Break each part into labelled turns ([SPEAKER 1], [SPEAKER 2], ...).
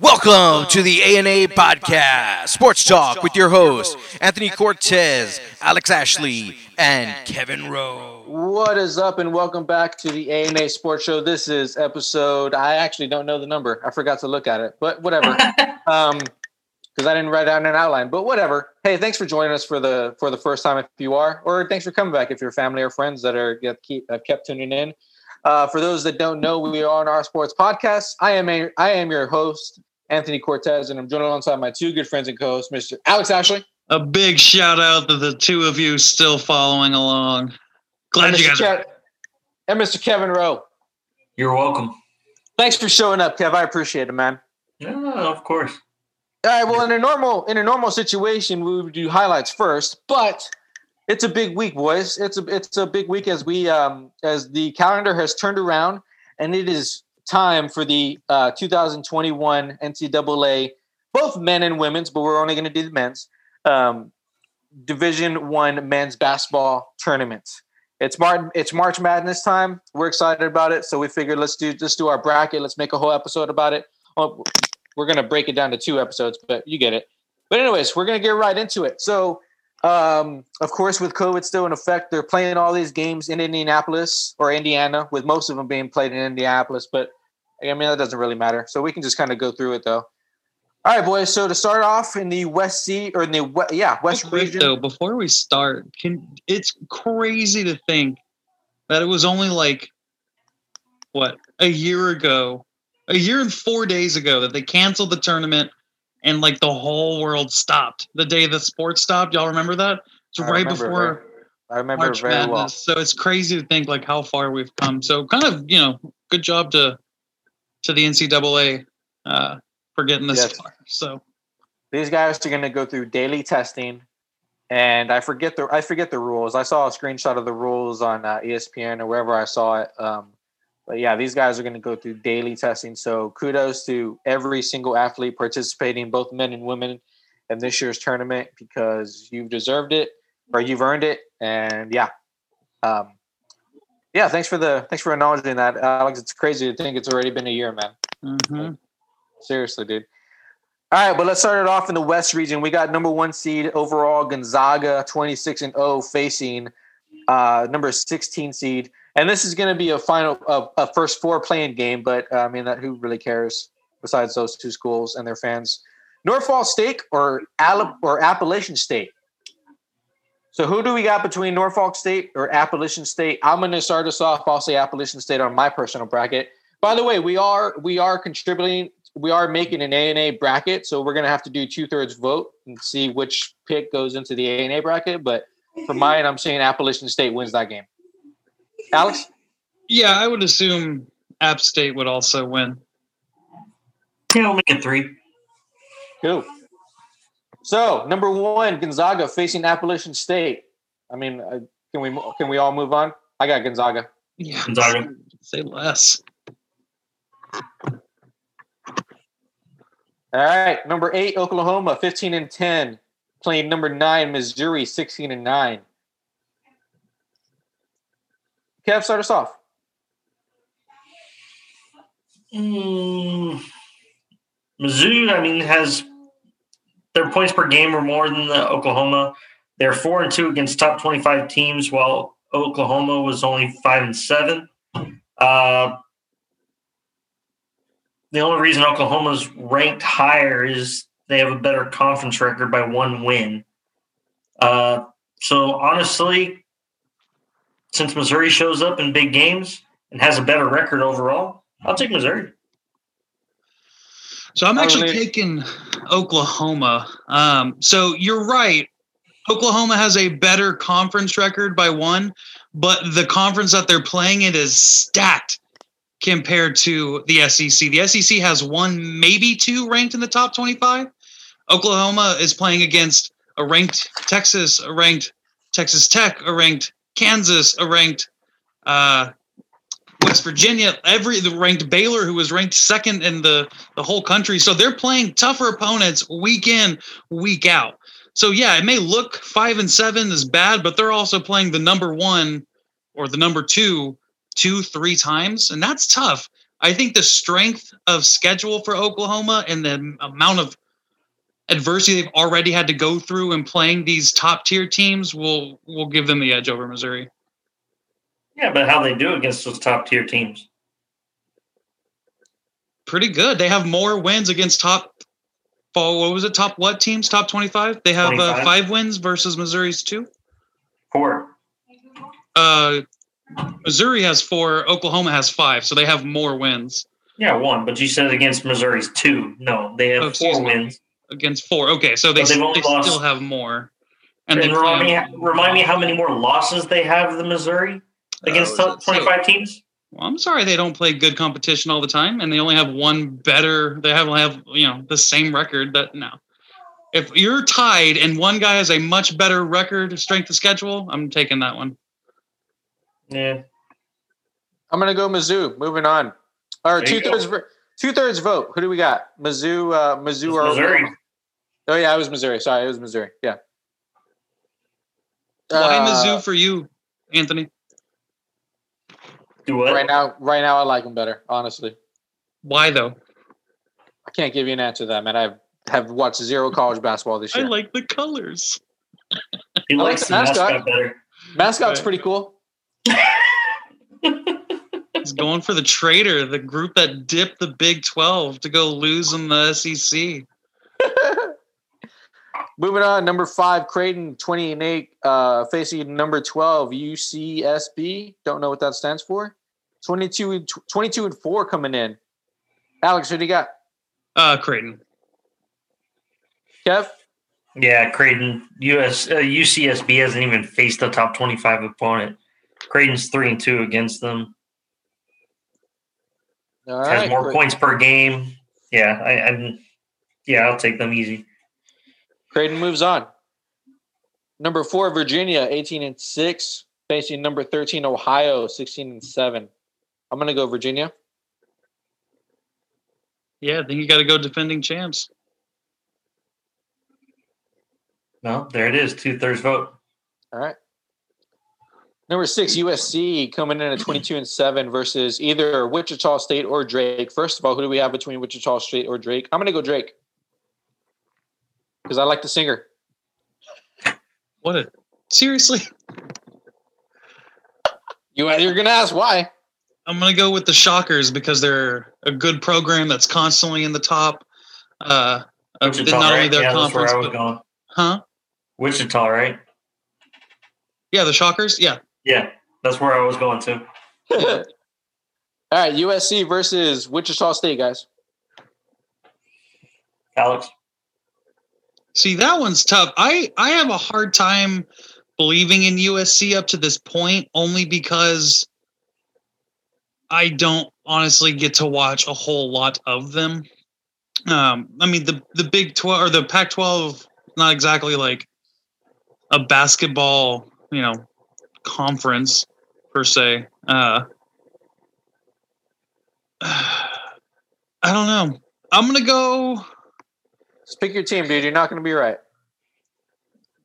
[SPEAKER 1] Welcome to the ANA Podcast, Sports Talk with your hosts, Anthony Cortez, Alex Ashley, and Kevin Rowe.
[SPEAKER 2] What is up, and welcome back to the ANA Sports Show. This is episode, I actually don't know the number. I forgot to look at it, but whatever. um, because I didn't write down an outline, but whatever. Hey, thanks for joining us for the for the first time if you are, or thanks for coming back if you're family or friends that are get, keep have kept tuning in. Uh, for those that don't know, we are on our sports podcast. I am a I am your host, Anthony Cortez, and I'm joined alongside my two good friends and co-hosts, Mr. Alex Ashley.
[SPEAKER 3] A big shout out to the two of you still following along. Glad
[SPEAKER 2] and
[SPEAKER 3] you
[SPEAKER 2] Mr.
[SPEAKER 3] guys.
[SPEAKER 2] Kev- and Mr. Kevin Rowe.
[SPEAKER 4] You're welcome.
[SPEAKER 2] Thanks for showing up, Kev. I appreciate it, man.
[SPEAKER 4] Yeah, of course.
[SPEAKER 2] All right. Well, in a normal in a normal situation, we would do highlights first, but it's a big week, boys. It's a it's a big week as we um as the calendar has turned around, and it is time for the uh, 2021 NCAA, both men and women's, but we're only going to do the men's um, Division One men's basketball tournament. It's March it's March Madness time. We're excited about it, so we figured let's do let's do our bracket. Let's make a whole episode about it. Well, we're gonna break it down to two episodes, but you get it. But anyways, we're gonna get right into it. So, um, of course, with COVID still in effect, they're playing all these games in Indianapolis or Indiana, with most of them being played in Indianapolis. But I mean, that doesn't really matter. So we can just kind of go through it though. All right, boys. So to start off in the West Sea or in the we- yeah West
[SPEAKER 3] quick,
[SPEAKER 2] region.
[SPEAKER 3] though, before we start, can it's crazy to think that it was only like what a year ago, a year and four days ago that they canceled the tournament and like the whole world stopped the day the sports stopped. Y'all remember that? It's right before
[SPEAKER 2] very- I remember
[SPEAKER 3] March
[SPEAKER 2] it very
[SPEAKER 3] Madness.
[SPEAKER 2] well.
[SPEAKER 3] So it's crazy to think like how far we've come. So kind of you know, good job to to the NCAA uh, for getting this
[SPEAKER 2] Yes.
[SPEAKER 3] far. So
[SPEAKER 2] these guys are going to go through daily testing and i forget the i forget the rules i saw a screenshot of the rules on uh, espn or wherever i saw it um, but yeah these guys are going to go through daily testing so kudos to every single athlete participating both men and women in this year's tournament because you've deserved it or you've earned it and yeah um, yeah thanks for the thanks for acknowledging that alex it's crazy to think it's already been a year man
[SPEAKER 3] Mm-hmm.
[SPEAKER 2] Seriously, dude. All right, but let's start it off in the West region. We got number one seed overall Gonzaga, 26 and 0, facing uh, number 16 seed. And this is going to be a final, uh, a first four playing game, but uh, I mean, that who really cares besides those two schools and their fans? Norfolk State or Alab- or Appalachian State? So who do we got between Norfolk State or Appalachian State? I'm going to start us off. I'll say Appalachian State on my personal bracket. By the way, we are we are contributing. We are making an A and A bracket, so we're gonna have to do two thirds vote and see which pick goes into the A and A bracket. But for mine, I'm saying Appalachian State wins that game. Alex,
[SPEAKER 3] Yeah, I would assume App State would also win.
[SPEAKER 4] Yeah, I'll make it three.
[SPEAKER 2] who? So number one, Gonzaga facing Appalachian State. I mean, uh, can we can we all move on? I got Gonzaga.
[SPEAKER 3] Yeah,
[SPEAKER 4] Gonzaga.
[SPEAKER 3] say less.
[SPEAKER 2] All right, number eight, Oklahoma, 15 and 10, playing number nine, Missouri, 16 and nine. Kev, start us off.
[SPEAKER 4] Mm, Mizzou, I mean, has their points per game were more than the Oklahoma. They're four and two against top twenty-five teams, while Oklahoma was only five and seven. Uh, the only reason Oklahoma's ranked higher is they have a better conference record by one win. Uh, so honestly, since Missouri shows up in big games and has a better record overall, I'll take Missouri.
[SPEAKER 3] So I'm actually
[SPEAKER 2] really-
[SPEAKER 3] taking Oklahoma. Um, so you're right. Oklahoma has a better conference record by one, but the conference that they're playing in is stacked compared to the SEC. The SEC has one, maybe two ranked in the top 25. Oklahoma is playing against a ranked Texas, a ranked Texas Tech, a ranked Kansas, a ranked uh, West Virginia, every the ranked Baylor, who was ranked second in the the whole country. So they're playing tougher opponents week in, week out. So yeah, it may look five and seven is bad, but they're also playing the number one or the number two two, three times, and that's tough. I think the strength of schedule for Oklahoma and the amount of adversity they've already had to go through in playing these top tier teams will will give them the edge over Missouri.
[SPEAKER 4] Yeah, but how they do against those top tier teams?
[SPEAKER 3] Pretty good. They have more wins against top. What was it? Top what teams? Top twenty-five. They have uh, five wins versus Missouri's two.
[SPEAKER 4] Four.
[SPEAKER 3] Uh, Missouri has four. Oklahoma has five, so they have more wins
[SPEAKER 4] Yeah, one. But you said against Missouri's two. No, they have
[SPEAKER 3] Oh,
[SPEAKER 4] four
[SPEAKER 3] me.
[SPEAKER 4] wins.
[SPEAKER 3] against four. Okay, so they,
[SPEAKER 4] only lost-
[SPEAKER 3] still have more.
[SPEAKER 4] And
[SPEAKER 3] And
[SPEAKER 4] remind, me, remind me how many more losses they have than Missouri against
[SPEAKER 3] Uh,
[SPEAKER 4] top 25 teams?
[SPEAKER 3] well, I'm sorry they don't play good competition all the time, and they only have one better. They have have you know the same record. That no, if you're tied and one guy has a much better record, strength of schedule, I'm taking that one.
[SPEAKER 4] Yeah.
[SPEAKER 2] I'm gonna go Mizzou. Moving on. Or
[SPEAKER 4] There
[SPEAKER 2] two thirds two thirds vote. Who do we got? Mizzou. Uh, Mizzou or
[SPEAKER 4] Missouri.
[SPEAKER 2] Oh yeah, it was Missouri. Sorry, it was Missouri. Yeah.
[SPEAKER 3] Why
[SPEAKER 2] Uh,
[SPEAKER 3] Mizzou for you, Anthony?
[SPEAKER 4] Do what?
[SPEAKER 2] Right now, right now, I like them better. Honestly,
[SPEAKER 3] Why though?
[SPEAKER 2] I can't give you an answer to that, man. I have watched zero college basketball this year.
[SPEAKER 3] I
[SPEAKER 2] year.
[SPEAKER 3] like the colors.
[SPEAKER 4] He
[SPEAKER 2] I like
[SPEAKER 4] likes
[SPEAKER 2] the
[SPEAKER 4] the mascot,
[SPEAKER 2] mascot.
[SPEAKER 4] better.
[SPEAKER 2] Mascot's
[SPEAKER 3] Right.
[SPEAKER 2] pretty cool.
[SPEAKER 3] He's going for the traitor, the group that dipped the Big Twelve to go lose in the SEC.
[SPEAKER 2] Moving on, number five, Creighton, 20 and 8, uh, facing number 12, UCSB. Don't know what that stands for. 22 and, 22 and 4 coming in. Alex, who do you got?
[SPEAKER 3] Uh, Creighton.
[SPEAKER 2] Kev?
[SPEAKER 4] Yeah, Creighton. US uh, UCSB hasn't even faced a top 25 opponent. Creighton's 3 and 2 against them.
[SPEAKER 2] All
[SPEAKER 4] has
[SPEAKER 2] right.
[SPEAKER 4] more
[SPEAKER 2] Cre-
[SPEAKER 4] points per game. Yeah, I, I'm. Yeah, I'll take them easy.
[SPEAKER 2] Creighton moves on. Number four, Virginia, 18 and 6, facing number 13, Ohio, 16 and 7. I'm going to go Virginia.
[SPEAKER 3] Yeah, I think you got to go defending champs.
[SPEAKER 4] No, there it is. Two thirds vote.
[SPEAKER 2] All right. Number six, USC coming in at 22 and 7 versus either Wichita State or Drake. First of all, who do we have between Wichita State or Drake? I'm going to go Drake because I like the singer.
[SPEAKER 3] What a seriously.
[SPEAKER 2] You, you're going to ask why.
[SPEAKER 3] I'm gonna go with the Shockers because they're a good program that's constantly in the top. Uh, of
[SPEAKER 4] Wichita,
[SPEAKER 3] not only
[SPEAKER 4] right?
[SPEAKER 3] their
[SPEAKER 4] Yeah, that's where
[SPEAKER 3] conference,
[SPEAKER 4] I was
[SPEAKER 3] but
[SPEAKER 4] going.
[SPEAKER 3] huh?
[SPEAKER 4] Wichita, right?
[SPEAKER 3] Yeah, the Shockers. Yeah,
[SPEAKER 4] Yeah, that's where I was going to.
[SPEAKER 2] All right, USC versus Wichita State, guys.
[SPEAKER 4] Alex.
[SPEAKER 3] See, that one's tough. I I have a hard time believing in USC up to this point, only because I don't honestly get to watch a whole lot of them. Um, I mean, the the Big Twelve or the Pac twelve, not exactly like a basketball, you know, conference per se. Uh, I don't know. I'm gonna go.
[SPEAKER 2] Just pick your team, dude. You're not going to be right.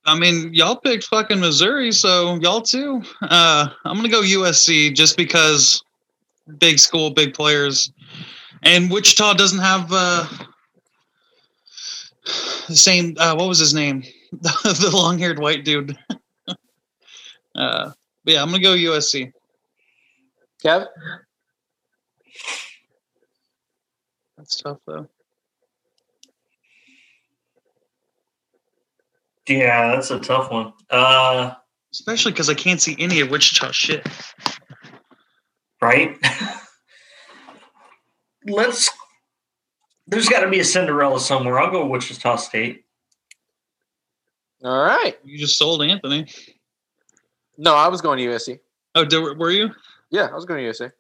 [SPEAKER 3] I mean, y'all picked fucking Missouri, so y'all too. Uh, I'm gonna go USC just because big school, big players, and Wichita doesn't have uh, the same. Uh, what was his name? the long-haired white dude. uh, but yeah, I'm gonna go USC.
[SPEAKER 2] Kev?
[SPEAKER 3] That's tough though.
[SPEAKER 4] Yeah, that's a tough one. Uh,
[SPEAKER 3] Especially because I can't see any of Wichita shit.
[SPEAKER 4] Right? Let's. There's got to be a Cinderella somewhere. I'll go Wichita State.
[SPEAKER 2] All right.
[SPEAKER 3] You just sold Anthony.
[SPEAKER 2] No, I was going to USC.
[SPEAKER 3] Oh, did, were you?
[SPEAKER 2] Yeah, I was going to USC.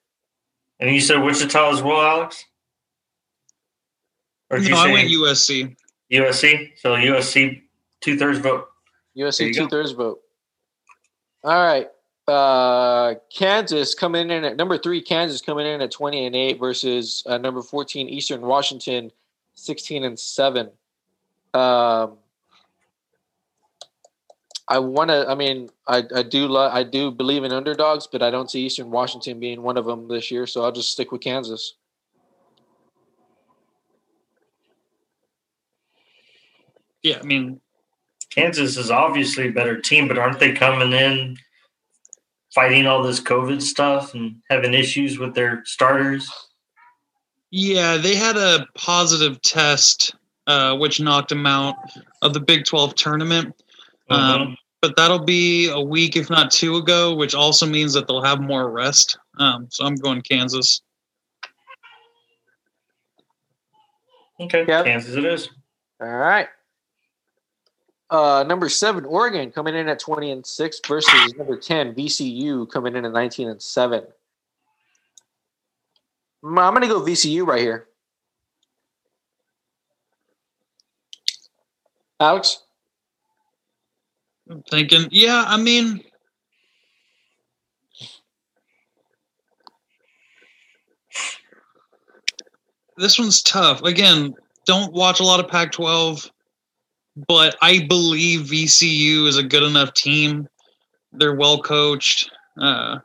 [SPEAKER 4] And you said Wichita as well, Alex? Or did
[SPEAKER 3] No,
[SPEAKER 4] you
[SPEAKER 3] I went USC.
[SPEAKER 4] USC? So USC, two thirds vote.
[SPEAKER 2] USC two thirds vote. All right uh, Kansas coming in at number three, Kansas coming in at 20 and eight versus uh, number 14, Eastern Washington, 16 and seven. Um, I want to, I mean, I, I do love, I do believe in underdogs, but I don't see Eastern Washington being one of them this year. So I'll just stick with Kansas.
[SPEAKER 3] Yeah. I mean,
[SPEAKER 4] Kansas is obviously a better team, but aren't they coming in fighting all this COVID stuff and having issues with their starters?
[SPEAKER 3] yeah, they had a positive test, uh, which knocked them out of the Big 12 tournament. Um, but that'll be a week, if not two ago, which also means that they'll have more rest. Um, so I'm going Kansas.
[SPEAKER 4] Okay,
[SPEAKER 2] Yep.
[SPEAKER 4] Kansas it is.
[SPEAKER 2] All right. Uh, number seven, Oregon coming in at 20 and 6 versus number 10, VCU coming in at 19 and 7. Mm, I'm going to go VCU right here. Alex?
[SPEAKER 3] I'm thinking, yeah, I mean, this one's tough. Again, don't watch a lot of Pac 12, but I believe VCU is a good enough team. They're well coached. Uh,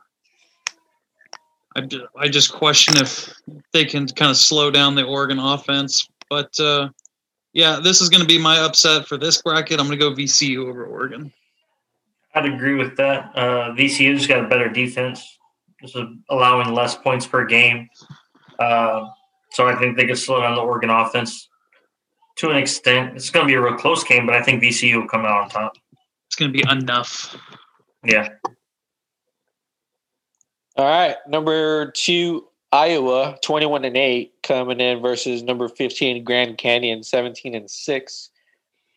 [SPEAKER 3] I, I just question if they can kind of slow down the Oregon offense. But uh, yeah, this is going to be my upset for this bracket. I'm going to go VCU over Oregon.
[SPEAKER 4] I'd agree with that. Uh, VCU's got a better defense, just allowing less points per game. Uh, so I think they could slow down the Oregon offense to an extent. It's going to be a real close game, but I think VCU will come out on top.
[SPEAKER 3] It's going to be enough.
[SPEAKER 4] Yeah.
[SPEAKER 2] All right. Number two, Iowa, 21 and 8, coming in versus number 15, Grand Canyon, 17 and 6.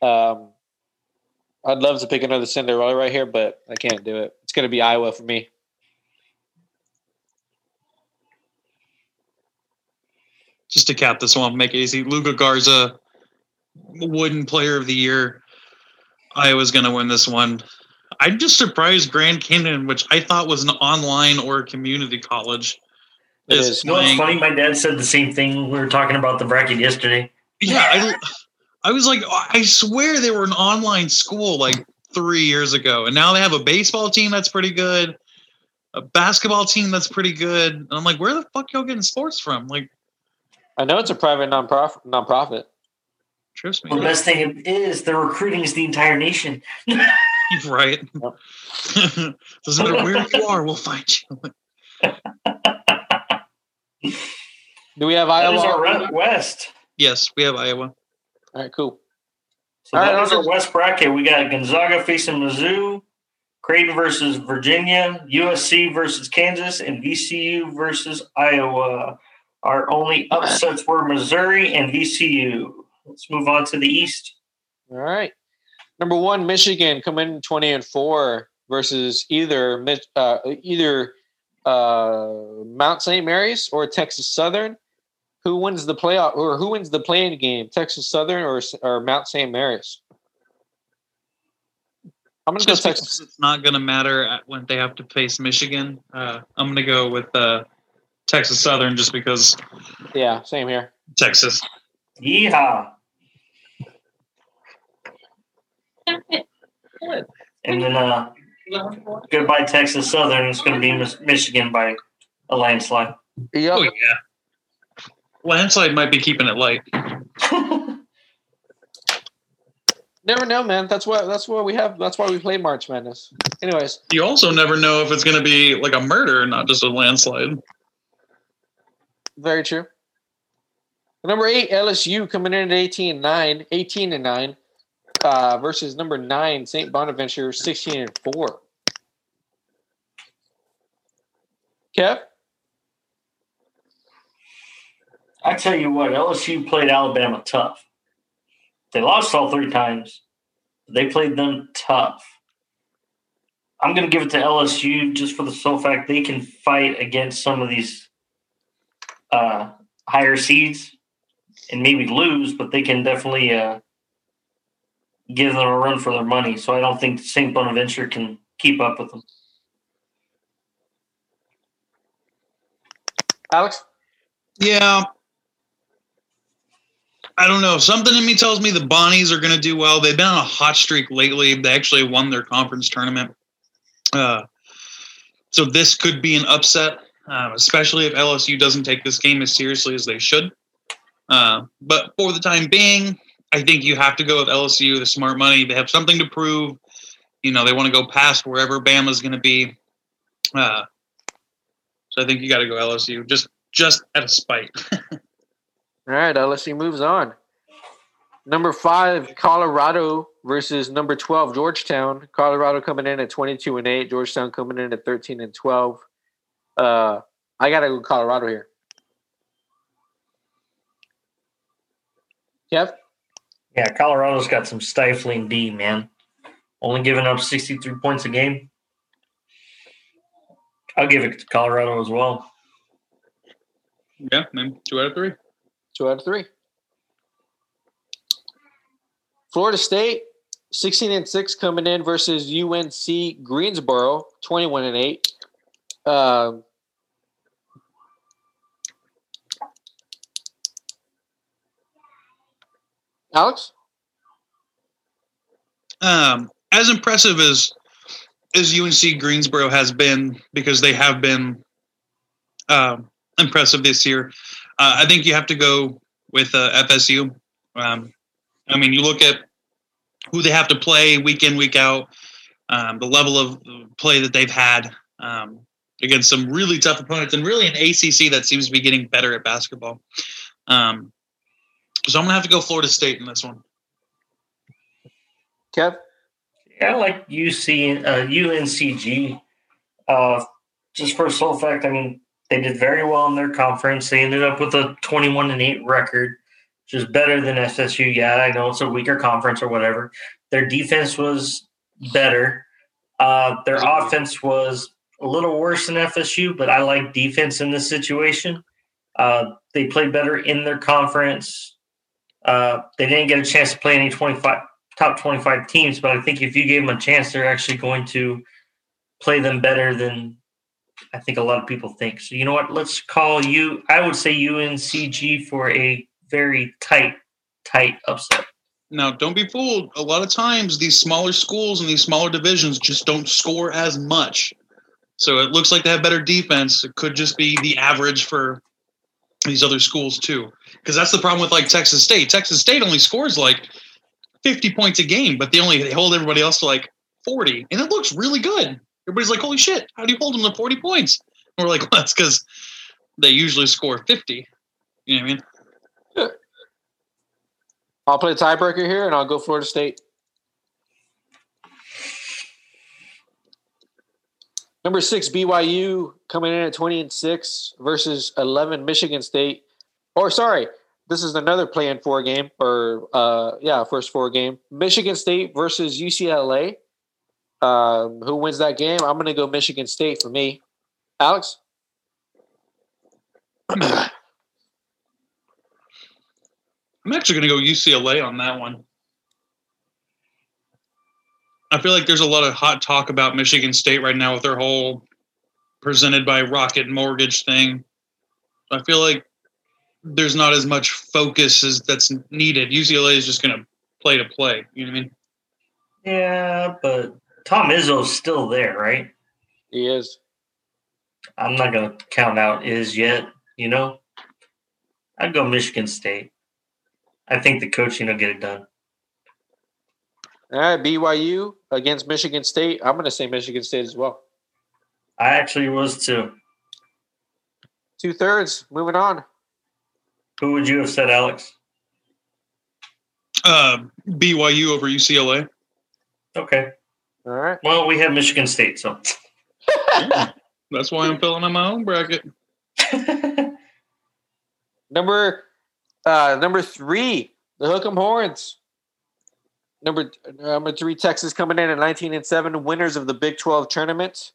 [SPEAKER 2] Um, I'd love to pick another Cinderella right here, but I can't do it. It's going to be Iowa for me.
[SPEAKER 3] Just to cap this one, make it easy. Luka Garza, Wooden Player of the Year. Iowa's going to win this one. I'm just surprised Grand Canyon, which I thought was an online or a community college,
[SPEAKER 2] It
[SPEAKER 3] is
[SPEAKER 2] is.
[SPEAKER 4] You know what's funny? My dad said the same thing. We were talking about the bracket yesterday.
[SPEAKER 3] Yeah, I, I was like, I swear they were an online school like three years ago, and now they have a baseball team that's pretty good, a basketball team that's pretty good. And I'm like, where the fuck y'all getting sports from? Like,
[SPEAKER 2] I know it's a private nonprofit. nonprofit.
[SPEAKER 3] Trust me,
[SPEAKER 4] The best thing is they're recruiting is the entire nation.
[SPEAKER 3] right? Doesn't matter where you are, we'll find you.
[SPEAKER 2] Do we have
[SPEAKER 4] That is
[SPEAKER 2] Iowa?
[SPEAKER 4] our West.
[SPEAKER 3] Yes, we have Iowa.
[SPEAKER 2] All right, cool.
[SPEAKER 4] So
[SPEAKER 2] All
[SPEAKER 4] that
[SPEAKER 2] right,
[SPEAKER 4] is our
[SPEAKER 2] I'll-
[SPEAKER 4] West bracket. We got Gonzaga facing Mizzou, Creighton versus Virginia, USC versus Kansas, and VCU versus Iowa. Our only upsets were Missouri and VCU. Let's move on to the East.
[SPEAKER 2] All right. Number one, Michigan come in 20 and 4 versus either uh, either uh, Mount St. Mary's or Texas Southern. Who wins the playoff or who wins the playing game? Texas Southern or or Mount St. Mary's? I'm gonna go
[SPEAKER 3] Just because
[SPEAKER 2] Texas.
[SPEAKER 3] it's not going to matter at- when they have to face Michigan. Uh, I'm going to go with uh, Texas Southern just because
[SPEAKER 2] Yeah, same here.
[SPEAKER 3] Texas.
[SPEAKER 4] Yeehaw. And then uh, goodbye, Texas Southern. It's going to be Mis- Michigan by a landslide.
[SPEAKER 2] Yep.
[SPEAKER 3] Oh, yeah. Landslide might be keeping it light.
[SPEAKER 2] Never know, man. That's why that's why we have that's why we play March Madness. Anyways,
[SPEAKER 3] You also never know if it's going to be like a murder, not just a landslide.
[SPEAKER 2] Very true. Number eight, LSU coming in at 18 and 9, 18 and 9, uh, versus number nine, St. Bonaventure, 16 and 4. Kev?
[SPEAKER 4] I tell you what, LSU played Alabama tough. They lost all three times. They played them tough. I'm going to give it to LSU just for the sole fact they can fight against some of these uh, higher seeds and maybe lose, but they can definitely uh, give them a run for their money. So I don't think St. Bonaventure can keep up with them.
[SPEAKER 2] Alex?
[SPEAKER 3] Yeah. I don't know. Something in me tells me the Bonnies are going to do well. They've been on a hot streak lately. They actually won their conference tournament. Uh, so this could be an upset, uh, especially if LSU doesn't take this game as seriously as they should. Uh, but for the time being, I think you have to go with LSU, the smart money. They have something to prove. You know, they want to go past wherever Bama's going to be. Uh, so I think you got to go LSU just just out of spite.
[SPEAKER 2] All right, LSU moves on. Number five, Colorado versus number 12, Georgetown. Colorado coming in at 22 and 8, Georgetown coming in at 13 and 12. Uh, I got to go Colorado here. Kev?
[SPEAKER 4] Yeah, Colorado's got some stifling D, man. Only giving up 63 points a game. I'll give it to Colorado as well.
[SPEAKER 3] yeah, man, two out of three.
[SPEAKER 2] Two out of three. Florida State, 16 and 6 coming in versus UNC Greensboro, 21 and 8. Um, Alex?
[SPEAKER 3] Um, as impressive as as UNC Greensboro has been, because they have been um, impressive this year, uh, I think you have to go with uh, FSU. Um, I mean, you look at who they have to play week in, week out, um, the level of play that they've had um, against some really tough opponents, and really an ACC that seems to be getting better at basketball. Um, so I'm gonna have to go Florida State in this one.
[SPEAKER 2] Kev?
[SPEAKER 4] Yeah, I like UC, uh, UNCG. Uh, just for a sole fact, I mean, they did very well in their conference. They ended up with a 21 and 8 record, which is better than FSU. Yeah, I know it's a weaker conference or whatever. Their defense was better. Uh, their offense was a little worse than FSU, but I like defense in this situation. Uh, they played better in their conference. Uh, they didn't get a chance to play any 25 top 25 teams, but I think if you gave them a chance, they're actually going to play them better than I think a lot of people think. So, you know what? Let's call you, I would say UNCG for a very tight, tight upset.
[SPEAKER 3] Now, don't be fooled. A lot of times, these smaller schools and these smaller divisions just don't score as much. So it looks like they have better defense. It could just be the average for these other schools too. Because that's the problem with like Texas State. Texas State only scores like 50 points a game, but they only they hold everybody else to like 40, and it looks really good. Everybody's like, "Holy shit! How do you hold them to 40 points?" And we're like, "Well, that's because they usually score 50." You know what I mean?
[SPEAKER 2] I'll play tiebreaker here and I'll go Florida State. Number six, BYU coming in at 20 and 6 versus 11 Michigan State. Or, sorry, this is another play in four game, or, uh, yeah, first four game. Michigan State versus UCLA. Um, who wins that game? I'm going to go Michigan State for me. Alex?
[SPEAKER 3] I'm actually going to go UCLA on that one. I feel like there's a lot of hot talk about Michigan State right now with their whole presented by Rocket Mortgage thing. I feel like there's not as much focus as that's needed. UCLA is just going to play to play. You know what I mean?
[SPEAKER 4] Yeah, but Tom Izzo's still there, right?
[SPEAKER 2] He is.
[SPEAKER 4] I'm not going to count out is yet, you know? I'd go Michigan State. I think the coaching will get it done.
[SPEAKER 2] All right, BYU against Michigan State. I'm going to say Michigan State as well.
[SPEAKER 4] I actually was too.
[SPEAKER 2] Two thirds. Moving on.
[SPEAKER 4] Who would you have said, Alex?
[SPEAKER 3] Uh, BYU over UCLA.
[SPEAKER 4] Okay.
[SPEAKER 2] All right.
[SPEAKER 4] Well, we have Michigan State, so.
[SPEAKER 3] That's why I'm filling in my own bracket.
[SPEAKER 2] Number uh, number three, the Hook'em Horns. Number number three, Texas coming in at 19 and seven, winners of the Big 12 tournament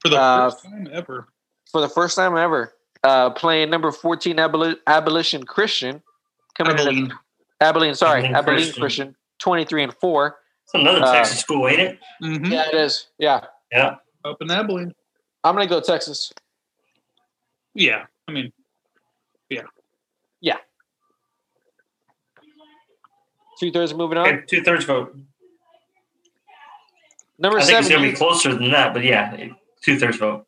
[SPEAKER 3] For the
[SPEAKER 2] Uh,
[SPEAKER 3] first time ever.
[SPEAKER 2] for the first time ever. Uh, playing number 14, Aboli- Abolition Christian, coming in
[SPEAKER 3] Abilene.
[SPEAKER 2] at Abilene. Sorry,
[SPEAKER 4] Abilene
[SPEAKER 2] Abilene,
[SPEAKER 4] Christian.
[SPEAKER 2] Christian. 23 and four.
[SPEAKER 4] It's another
[SPEAKER 2] Uh,
[SPEAKER 4] Texas school, ain't it?
[SPEAKER 3] Mhm.
[SPEAKER 2] Yeah, it is. Yeah,
[SPEAKER 4] Yeah.
[SPEAKER 3] Up in Abilene.
[SPEAKER 2] I'm gonna go Texas.
[SPEAKER 3] Yeah. I mean, yeah. Yeah.
[SPEAKER 2] Two thirds. Moving on.
[SPEAKER 4] Okay, two thirds vote.
[SPEAKER 2] Number
[SPEAKER 4] I think it's going to be closer than that, but yeah, two thirds vote.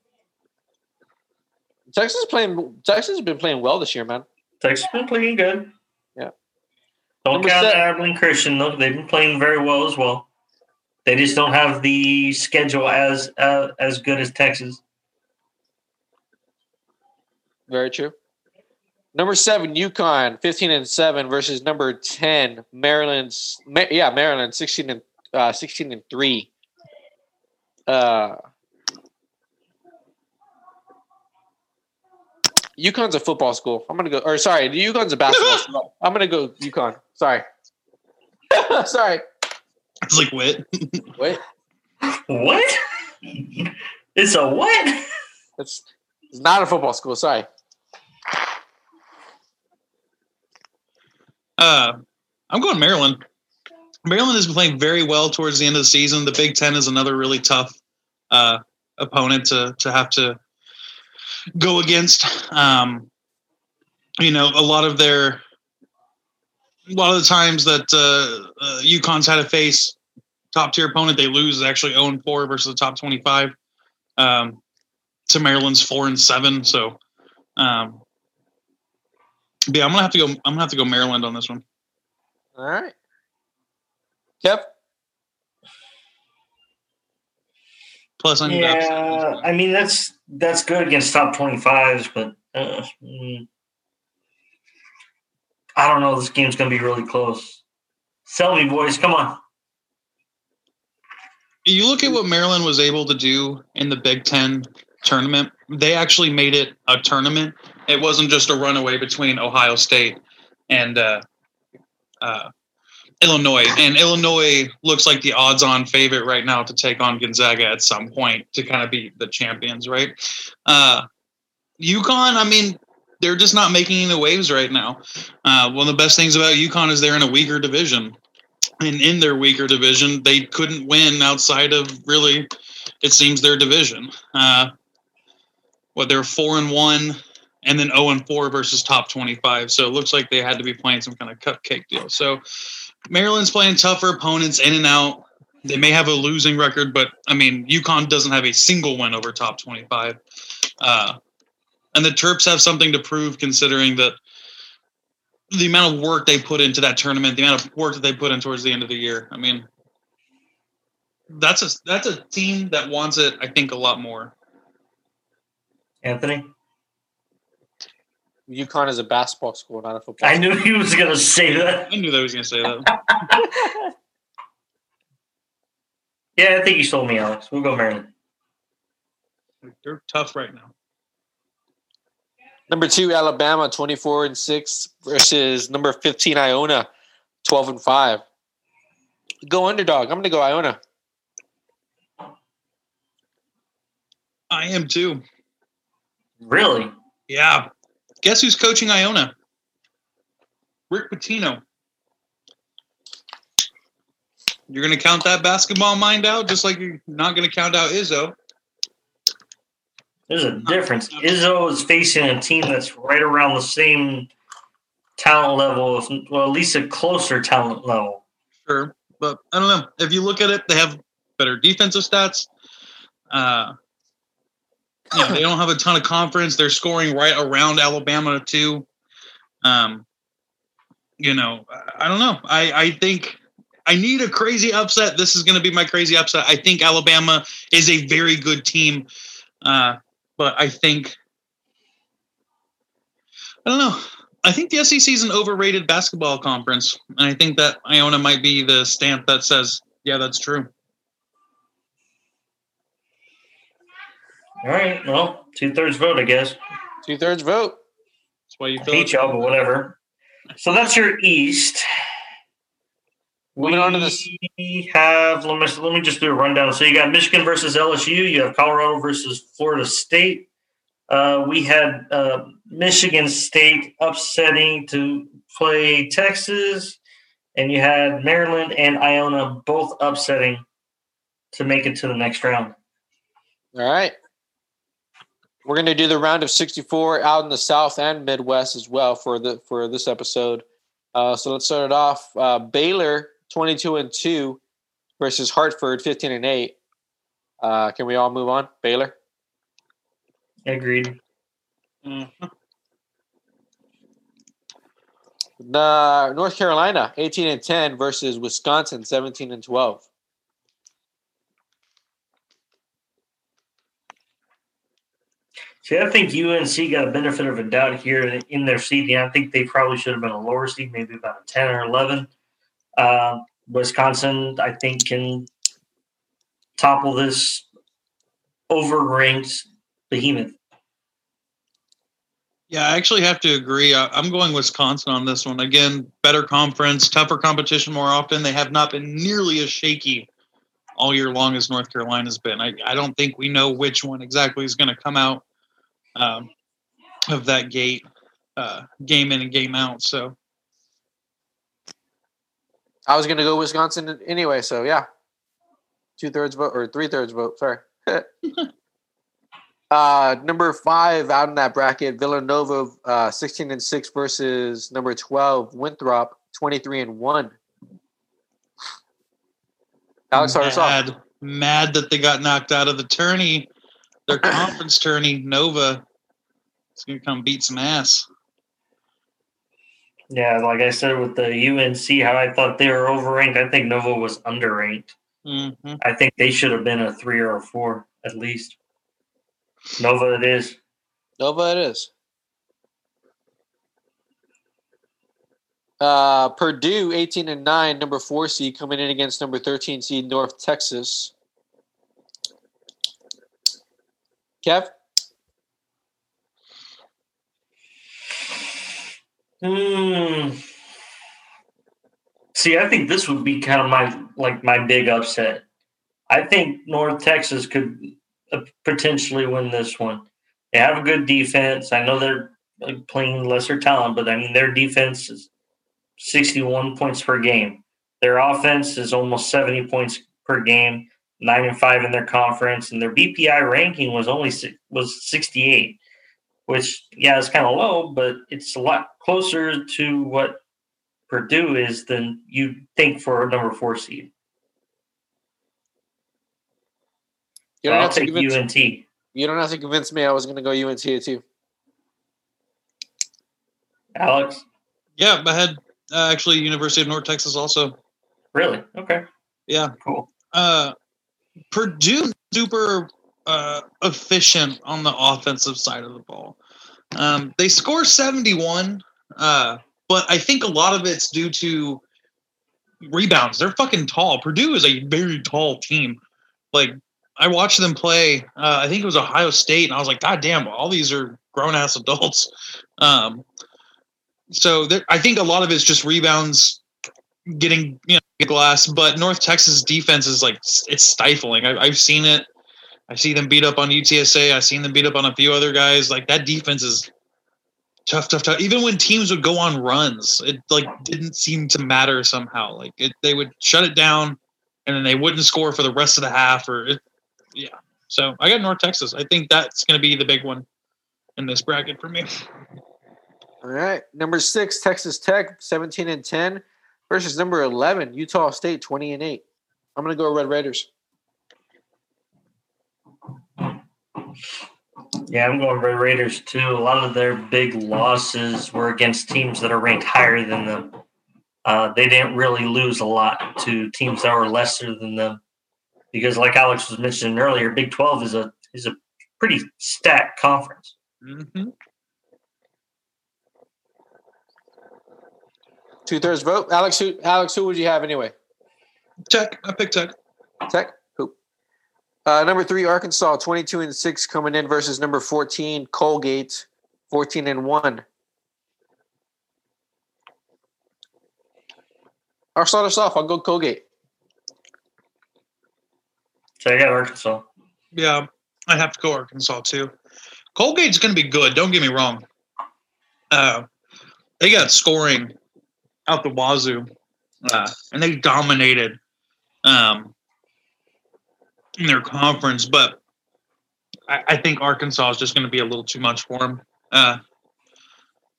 [SPEAKER 2] Texas playing. Texas has been playing well this year, man.
[SPEAKER 4] Texas been playing good. Yeah. Don't
[SPEAKER 2] Number
[SPEAKER 4] count. Abilene Christian. Though they've been playing very well as well. They just don't have the schedule as uh, as good as Texas.
[SPEAKER 2] Very true. Number seven, UConn, fifteen and seven versus number ten, Maryland's. Ma- yeah, Maryland, sixteen and uh, sixteen and three. Uh, UConn's a football school. I'm gonna go. Or sorry, UConn's a basketball school. I'm gonna go UConn. Sorry. sorry.
[SPEAKER 3] It's like wit.
[SPEAKER 2] Wait,
[SPEAKER 4] What? it's a what?
[SPEAKER 2] it's it's not a football school. Sorry.
[SPEAKER 3] Uh, I'm going Maryland. Maryland has been playing very well towards the end of the season. The Big Ten is another really tough uh, opponent to to have to go against. Um, you know, a lot of their a lot of the times that uh, uh, UConn's had to face top tier opponent, they lose is actually 0 4 versus the top 25. Um, to Maryland's four and seven. So, um, yeah, I'm gonna have to go. I'm gonna have to go Maryland on this one.
[SPEAKER 2] All right. Kev.
[SPEAKER 3] Plus, I
[SPEAKER 4] Yeah,
[SPEAKER 3] upset.
[SPEAKER 4] I mean that's that's good against top twenty fives, but uh, mm, I don't know. This game's gonna be really close. Sell me, boys. Come on.
[SPEAKER 3] You look at what Maryland was able to do in the Big Ten tournament. They actually made it a tournament. It wasn't just a runaway between Ohio State and uh, uh, Illinois. And Illinois looks like the odds-on favorite right now to take on Gonzaga at some point to kind of be the champions, right? Uh, UConn, I mean, they're just not making any waves right now. Uh, one of the best things about UConn is they're in a weaker division and in their weaker division, they couldn't win outside of really, it seems, their division. Uh, what they're four and one, and then zero and four versus top twenty-five. So it looks like they had to be playing some kind of cupcake deal. So Maryland's playing tougher opponents in and out. They may have a losing record, but I mean, UConn doesn't have a single win over top twenty-five. Uh, and the Terps have something to prove, considering that the amount of work they put into that tournament, the amount of work that they put in towards the end of the year. I mean, that's a that's a team that wants it. I think a lot more.
[SPEAKER 4] Anthony,
[SPEAKER 2] UConn is a basketball school, not a football. School.
[SPEAKER 4] I knew he was gonna say that.
[SPEAKER 3] I knew that was going to say that.
[SPEAKER 4] Yeah, I think you sold me, Alex. We'll go Maryland.
[SPEAKER 3] They're tough right now.
[SPEAKER 2] Number two, Alabama, 24 and 6 versus number 15, Iona, 12 and 5. Go underdog. I'm going to go Iona.
[SPEAKER 3] I am too.
[SPEAKER 4] Really?
[SPEAKER 3] Yeah. Guess who's coaching Iona? Rick Pitino. You're going to count that basketball mind out, just like you're not going to count out Izzo.
[SPEAKER 4] There's a difference. Izzo is facing a team that's right around the same talent level, if- well, at least a closer talent level.
[SPEAKER 3] Sure, but I don't know. If you look at it, they have better defensive stats. Uh, you know, they don't have a ton of confidence. They're scoring right around Alabama too. Um, you know, I- I don't know. I I think I need a crazy upset. This is going to be my crazy upset. I think Alabama is a very good team, uh, but I think I don't know. I think the SEC is an overrated basketball conference, and I think that Iona might be the stamp that says, "Yeah, that's true."
[SPEAKER 4] All right. Well, two thirds vote, I guess.
[SPEAKER 2] Two thirds vote.
[SPEAKER 3] That's why you
[SPEAKER 4] I hate y'all, but whatever. So that's your East.
[SPEAKER 2] Moving on to this-
[SPEAKER 4] We have let me let me just do a rundown. So you got Michigan versus LSU. You have Colorado versus Florida State. Uh, we had uh, Michigan State upsetting to play Texas, and you had Maryland and Iona both upsetting to make it to the next round.
[SPEAKER 2] All right. We're going to do the round of 64 out in the South and Midwest as well for the for this episode. Uh, so let's start it off. Uh, Baylor 22 and 2 versus Hartford 15 and 8. Uh, can we all move on? Baylor.
[SPEAKER 4] Agreed.
[SPEAKER 3] Mhm.
[SPEAKER 2] The North Carolina, 18 and 10 versus Wisconsin, 17 and 12.
[SPEAKER 4] See, I think UNC got a benefit of a doubt here in their seeding. I think they probably should have been a lower seed, maybe about a 10 or 11. Uh, Wisconsin, I think, can topple this overranked behemoth.
[SPEAKER 3] Yeah, I actually have to agree. I'm going Wisconsin on this one. Again, better conference, tougher competition more often. They have not been nearly as shaky all year long as North Carolina's been. I, I don't think we know which one exactly is going to come out um, of that gate, uh, game in and game out. So
[SPEAKER 2] I was going to go Wisconsin anyway, so yeah. Two thirds vote or three thirds vote. Sorry. uh, number five out in that bracket, Villanova, uh, 16 and 6 versus number 12, Winthrop, 23 and 1. Alex,
[SPEAKER 3] mad, mad that they got knocked out of the tourney, their conference tourney. Nova is going to come beat some ass.
[SPEAKER 4] Yeah, like I said with the UNC, how I thought they were overranked. I think Nova was underranked.
[SPEAKER 3] hmm
[SPEAKER 4] I think they should have been a three or a four at least. Nova, it is.
[SPEAKER 2] Nova it is. Uh, Purdue, 18 and 9, number four seed, coming in against number 13 seed, North Texas. Kev?
[SPEAKER 4] Hmm. See, I think this would be kind of my like my big upset. I think North Texas could uh, potentially win this one. They have a good defense. I know they're playing lesser talent, but I mean their defense is 61 points per game. Their offense is almost 70 points per game, nine and five in their conference, and their BPI ranking was only was 68, which yeah, is kind of low, but it's a lot closer to what Purdue is than you think for a number four seed.
[SPEAKER 2] You don't,
[SPEAKER 4] I'll
[SPEAKER 2] have to
[SPEAKER 4] take
[SPEAKER 2] convince,
[SPEAKER 4] UNT.
[SPEAKER 2] you don't have to convince me I was going to go UNT too.
[SPEAKER 4] Alex,
[SPEAKER 3] Yeah, I had uh, actually University of North Texas also.
[SPEAKER 4] really? Okay,
[SPEAKER 3] Yeah,
[SPEAKER 4] cool.
[SPEAKER 3] uh, Purdue super uh, efficient on the offensive side of the ball. Um, they score 71, uh, but I think a lot of it's due to rebounds. They're fucking tall. Purdue is a very tall team. Like I watched them play. Uh, I think it was Ohio State, and I was like, God damn, all these are grown ass adults. Um, so there, I think a lot of it's just rebounds, getting you know glass. But North Texas defense is like it's stifling. I, I've seen it. I see them beat up on UTSA. I've seen them beat up on a few other guys. Like that defense is tough, tough, tough. Even when teams would go on runs, it like didn't seem to matter somehow. Like it, they would shut it down, and then they wouldn't score for the rest of the half. Or it, yeah. So I got North Texas. I think that's going to be the big one in this bracket for me.
[SPEAKER 2] All right. Number six, Texas Tech, 17 and 10 versus number 11, Utah State, 20 and 8. I'm going to go Red Raiders.
[SPEAKER 4] Yeah, I'm going Red Raiders too. A lot of their big losses were against teams that are ranked higher than them. Uh, they didn't really lose a lot to teams that were lesser than them, because, like Alex was mentioning earlier, Big Twelve is a is a pretty stacked conference.
[SPEAKER 3] Mm-hmm.
[SPEAKER 2] Two thirds vote. Alex, who, Alex, who would you have anyway?
[SPEAKER 3] Tech. I picked Tech.
[SPEAKER 2] Tech? Who? Uh, number three, Arkansas, 22 and 6 coming in versus number 14, Colgate, 14 and 1. I'll start us off. I'll go Colgate.
[SPEAKER 4] So I got Arkansas.
[SPEAKER 3] Yeah, I have to go Arkansas too. Colgate's going to be good. Don't get me wrong. Uh, they got scoring out the wazoo, uh, and they dominated um, in their conference. But I, I think Arkansas is just going to be a little too much for them. Uh,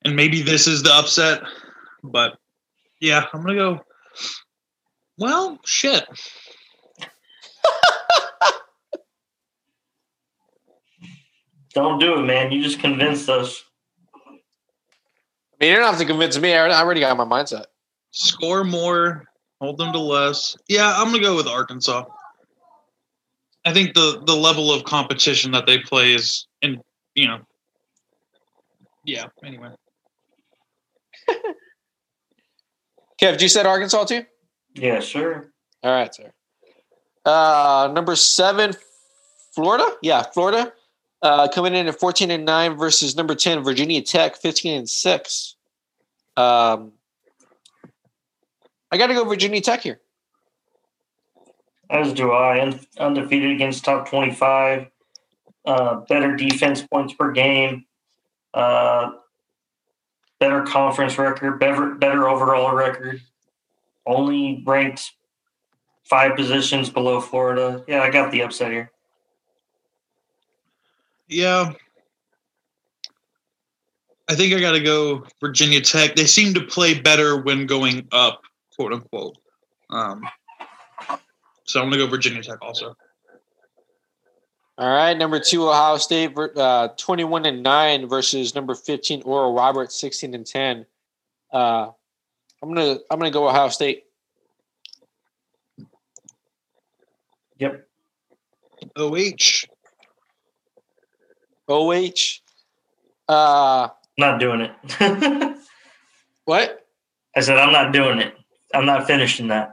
[SPEAKER 3] and maybe this is the upset, but yeah, I'm going to go. Well, shit.
[SPEAKER 4] Don't do it, man. You just convinced us.
[SPEAKER 2] I mean, you don't have to convince me. I already got my mindset.
[SPEAKER 3] Score more, hold them to less. Yeah, I'm gonna go with Arkansas. I think the the level of competition that they play is, and you know, yeah. Anyway,
[SPEAKER 2] Kev, did you said Arkansas too?
[SPEAKER 4] Yeah, sure.
[SPEAKER 2] All right, sir. Uh, number seven, Florida. Yeah, Florida. Uh, coming in at 14 and 9 versus number 10, Virginia Tech, 15 and 6. Um, I got to go Virginia Tech here.
[SPEAKER 4] As do I. Un- undefeated against top 25. Uh, better defense points per game. Uh, better conference record. Better, better overall record. Only ranked five positions below Florida. Yeah, I got the upset here.
[SPEAKER 3] Yeah. I think I got to go Virginia Tech. They seem to play better when going up, quote unquote. Um, so I'm gonna go Virginia Tech also.
[SPEAKER 2] All right, number two, Ohio State, uh, 21 and 9 versus number 15, Oral Roberts, 16 and 10. Uh, I'm gonna I'm gonna go Ohio State.
[SPEAKER 4] Yep.
[SPEAKER 3] OH.
[SPEAKER 2] OH. Uh,
[SPEAKER 4] Not doing it.
[SPEAKER 2] what?
[SPEAKER 4] I said, I'm not doing it. I'm not finishing that.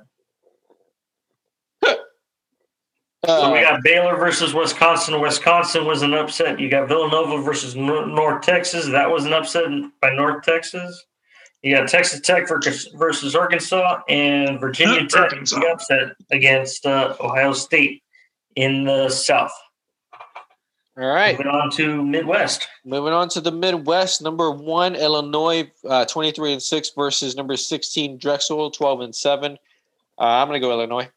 [SPEAKER 4] So we
[SPEAKER 2] Uh,
[SPEAKER 4] got Baylor versus Wisconsin. Wisconsin was an upset. You got Villanova versus North Texas. That was an upset by North Texas. You got Texas Tech versus versus Arkansas and Virginia Tech
[SPEAKER 3] Arkansas.
[SPEAKER 4] the upset against uh, Ohio State in the South.
[SPEAKER 2] All right.
[SPEAKER 4] Moving on to Midwest.
[SPEAKER 2] Moving on to the Midwest, number one, Illinois, uh, 23 and 6 versus number 16, Drexel, 12 and 7. Uh, I'm going to go Illinois.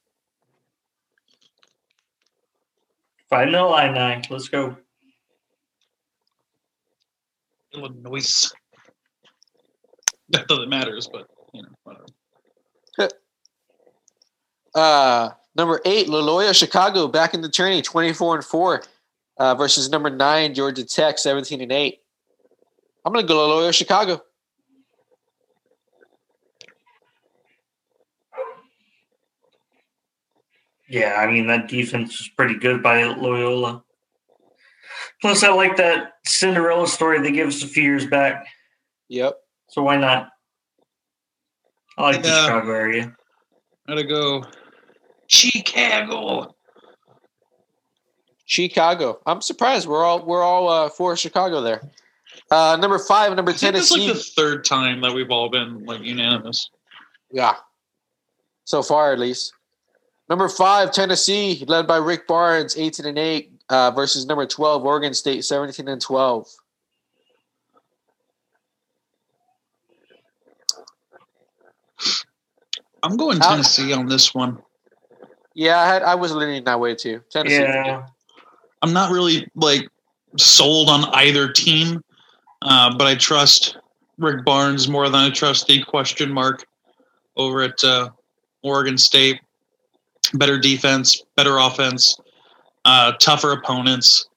[SPEAKER 4] Five nil line nine. Let's go.
[SPEAKER 3] Illinois. That doesn't matters, but you know, whatever.
[SPEAKER 2] Uh, number eight, Loyola Chicago, back in the tourney, 24 and 4 uh, versus number nine, Georgia Tech, 17 and 8. I'm going to go Loyola Chicago.
[SPEAKER 4] Yeah, I mean that defense is pretty good by Loyola. Plus, I like that Cinderella story they gave us a few years back.
[SPEAKER 2] Yep.
[SPEAKER 4] So why not? I like the
[SPEAKER 3] Yeah.
[SPEAKER 4] Chicago area.
[SPEAKER 3] Gotta go. Chicago.
[SPEAKER 2] Chicago. I'm surprised. We're all we're all uh, for Chicago there. Uh, number five, number
[SPEAKER 3] I think it's
[SPEAKER 2] Tennessee.
[SPEAKER 3] like the third time that we've all been like unanimous.
[SPEAKER 2] Yeah. So far, at least. Number five, Tennessee, led by Rick Barnes, 18 and 8, uh, versus number 12, Oregon State, 17 and 12.
[SPEAKER 3] I'm going
[SPEAKER 2] How-
[SPEAKER 3] Tennessee on this one.
[SPEAKER 2] Yeah, I had I was leaning that way too. Tennessee.
[SPEAKER 4] Yeah,
[SPEAKER 3] I'm not really like sold on either team, uh, but I trust Rick Barnes more than I trust the question mark over at uh, Oregon State. Better defense, better offense, uh, tougher opponents.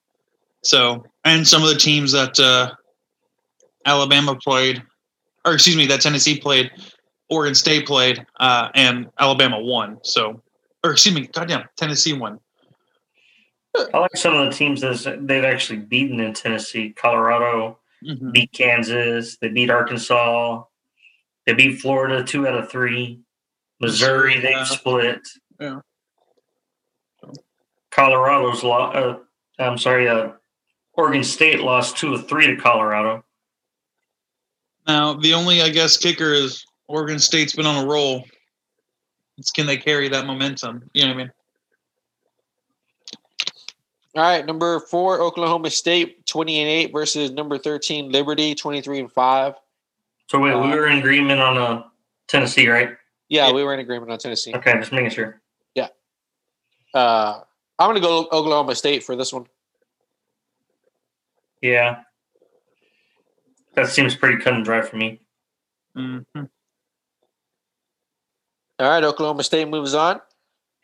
[SPEAKER 3] So, and some of the teams that uh, Alabama played, or excuse me, that Tennessee played, Oregon State played, uh, and Alabama won. So, or excuse me, goddamn, Tennessee won.
[SPEAKER 4] I like some of the teams that they've actually beaten in Tennessee. Colorado
[SPEAKER 3] Mhm.
[SPEAKER 4] beat Kansas. They beat Arkansas. They beat Florida two out of three. Missouri,
[SPEAKER 3] Missouri,
[SPEAKER 4] they
[SPEAKER 3] yeah.
[SPEAKER 4] split.
[SPEAKER 3] Yeah.
[SPEAKER 4] Colorado's lost. Uh, I'm sorry. Uh, Oregon State lost two of three to Colorado.
[SPEAKER 3] Now, the only, I guess, kicker is Oregon State's been on a roll. It's can they carry that momentum? You know what I mean?
[SPEAKER 2] All right, number four, Oklahoma State, 20 and 8 versus number 13, Liberty, 23 and 5.
[SPEAKER 4] So wait, we were in agreement on uh, Tennessee, right?
[SPEAKER 2] Yeah,
[SPEAKER 3] Yeah.
[SPEAKER 2] we were in agreement on Tennessee.
[SPEAKER 4] Okay, just making sure.
[SPEAKER 2] Uh, I'm going to go Oklahoma State for this one.
[SPEAKER 4] Yeah, that seems pretty cut and dry for me.
[SPEAKER 3] hmm
[SPEAKER 2] All right, Oklahoma State moves on.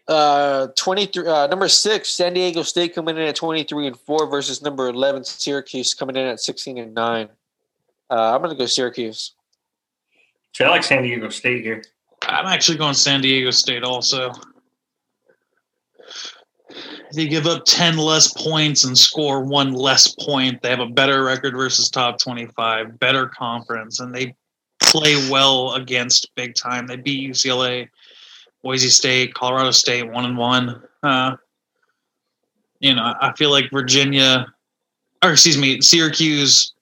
[SPEAKER 2] Uh, 23, uh, number six, San Diego State coming in at 23 and 4 versus number 11, Syracuse coming in at 16 and 9. Uh, Uh, I'm going to go Syracuse.
[SPEAKER 4] See, I like San Diego State here.
[SPEAKER 3] I'm actually going San Diego State also. They give up 10 less points and score one less point. They have a better record versus top 25, better conference, and they play well against big time. They beat UCLA, Boise State, Colorado State, one and one. Uh, you know, I feel like Virginia, or excuse me, Syracuse,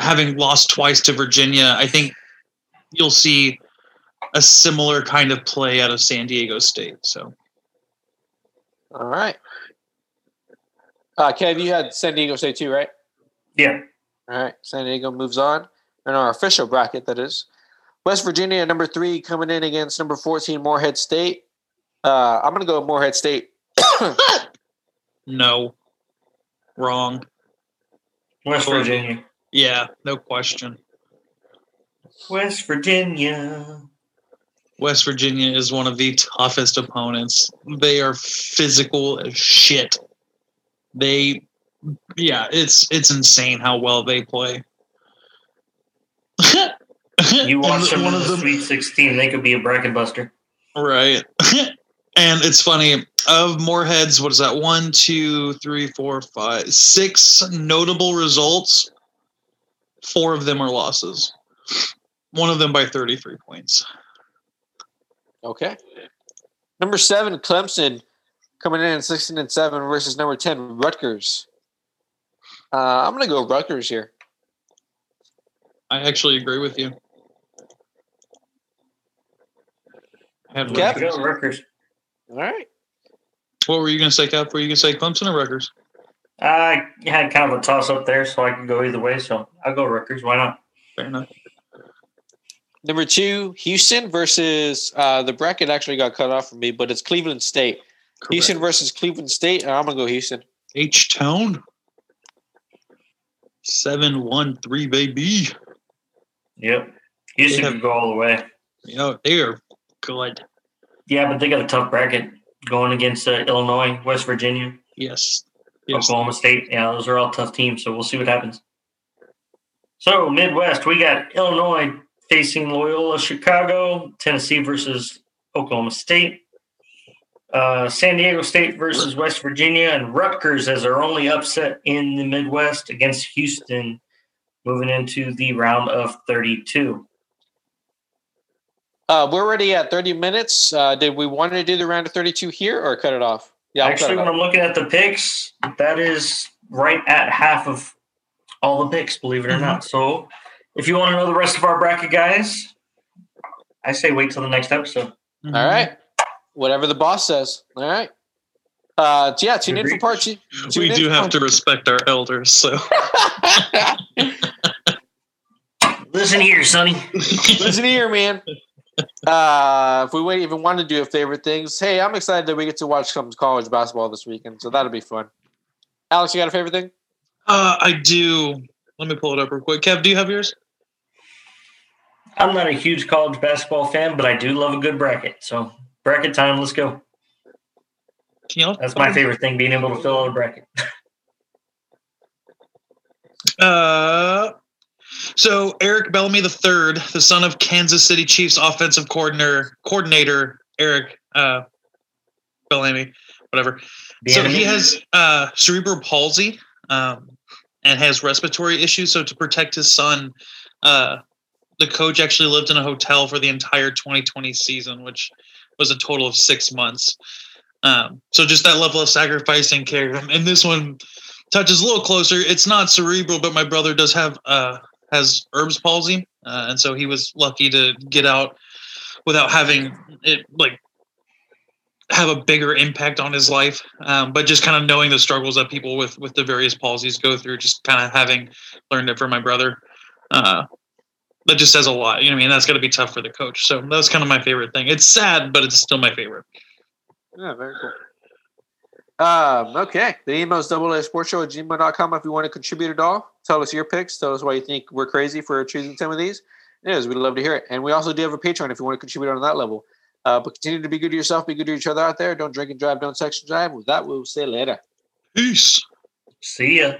[SPEAKER 3] having lost twice to Virginia, I think you'll see a similar kind of play out of San Diego State. So,
[SPEAKER 2] All right. Uh, Kev, you had San Diego State too, right?
[SPEAKER 4] Yeah.
[SPEAKER 2] All right. San Diego moves on. In our official bracket, that is. West Virginia, number three, coming in against number 14, Morehead State. Uh, I'm going to go Morehead State.
[SPEAKER 3] no, wrong.
[SPEAKER 4] West Virginia.
[SPEAKER 3] Yeah, no question.
[SPEAKER 4] West Virginia.
[SPEAKER 3] West Virginia is one of the toughest opponents. They are physical as shit. They, yeah, it's it's insane how well they play.
[SPEAKER 4] You watch them in
[SPEAKER 3] one
[SPEAKER 4] the
[SPEAKER 3] of them,
[SPEAKER 4] Sweet 16, they could be a bracket buster.
[SPEAKER 3] right? and it's funny. Of Morehead's, what is that? One, two, three, four, five, six notable results. Four of them are losses. One of them by thirty-three points.
[SPEAKER 2] Okay. Number seven, Clemson, coming in at 16 and 7 versus number 10, Rutgers. Uh, I'm going to go Rutgers here.
[SPEAKER 3] I actually agree with you. I have
[SPEAKER 2] Yep.
[SPEAKER 3] Rutgers.
[SPEAKER 4] Go Rutgers.
[SPEAKER 2] All right.
[SPEAKER 3] What were you going to say, Cap? Were you going to say Clemson or Rutgers?
[SPEAKER 4] I had kind of a toss up there, so I could go either way. So I'll go Rutgers. Why not?
[SPEAKER 3] Fair enough.
[SPEAKER 2] Number two, Houston versus uh, the bracket actually got cut off for me, but it's Cleveland State. Houston versus Cleveland State, and I'm going to go Houston.
[SPEAKER 3] H Town. Seven one three baby.
[SPEAKER 4] Yep. Houston
[SPEAKER 3] They have-
[SPEAKER 4] could go all the way.
[SPEAKER 3] You know they are good.
[SPEAKER 4] Yeah, but they got a tough bracket going against uh, Illinois, West Virginia,
[SPEAKER 3] Yes. Yes.
[SPEAKER 4] Oklahoma State. Yeah, those are all tough teams. So we'll see what happens. So Midwest, we got Illinois facing Loyola Chicago, Tennessee versus Oklahoma State, uh, San Diego State versus West Virginia, and Rutgers as our only upset in the Midwest against Houston, moving into the round of 32.
[SPEAKER 2] Uh, we're already at 30 minutes. Uh, did we want to do the round of 32 here or cut it off? Yeah, I'll
[SPEAKER 4] Actually, when
[SPEAKER 2] off.
[SPEAKER 4] I'm looking at the picks, that is right at half of all the picks, believe it or
[SPEAKER 2] Mm-hmm.
[SPEAKER 4] not. So if you want to know the rest of our bracket, guys, I say wait till the next episode.
[SPEAKER 3] Mhm.
[SPEAKER 2] All right. Whatever the boss says. All right. Uh, yeah, tune in for part two.
[SPEAKER 3] We
[SPEAKER 2] tune in
[SPEAKER 3] do
[SPEAKER 2] for-
[SPEAKER 3] have to respect our elders, so
[SPEAKER 4] Listen here, Sonny.
[SPEAKER 2] Listen here, man. Uh, if we wait, even want to do a favorite things, hey, I'm excited that we get to watch some college basketball this weekend, so that'll be fun. Alex, you got a favorite thing?
[SPEAKER 3] uh, I do. Let me pull it up real quick. Kev, do you have yours?
[SPEAKER 4] I'm not a huge college basketball fan, but I do love a good bracket. So bracket time, let's go.
[SPEAKER 3] Can you
[SPEAKER 4] That's my favorite thing, being able to fill out a bracket.
[SPEAKER 3] Uh, so Eric Bieniemy the third, the son of Kansas City Chiefs offensive coordinator, coordinator Eric uh, Bieniemy, whatever.
[SPEAKER 4] The
[SPEAKER 3] so
[SPEAKER 4] enemy.
[SPEAKER 3] he has uh, cerebral palsy um, and has respiratory issues. So to protect his son, uh, the coach actually lived in a hotel for the entire 2020 season, which was a total of six months. Um, so just that level of sacrifice and care. And this one touches a little closer. It's not cerebral, but my brother does have uh, has Erb's palsy, uh, and so he was lucky to get out without having it like have a bigger impact on his life. Um, but just kind of knowing the struggles that people with with the various palsies go through, just kind of having learned it from my brother. Uh, that just says a lot. You know, I mean, that's got to be tough for the coach. So that's kind of my favorite thing. It's sad, but it's still my favorite.
[SPEAKER 2] Yeah, very cool. Um, okay. The email is double A sports show at gmail.com if you want to contribute at all. Tell us your picks. Tell us why you think we're crazy for choosing some of these. It is. We'd love to hear it. And we also do have a Patreon if you want to contribute on that level. Uh, but continue to be good to yourself, be good to each other out there. Don't drink and drive, don't sex and drive. With that, we'll say later.
[SPEAKER 3] Peace.
[SPEAKER 4] See ya.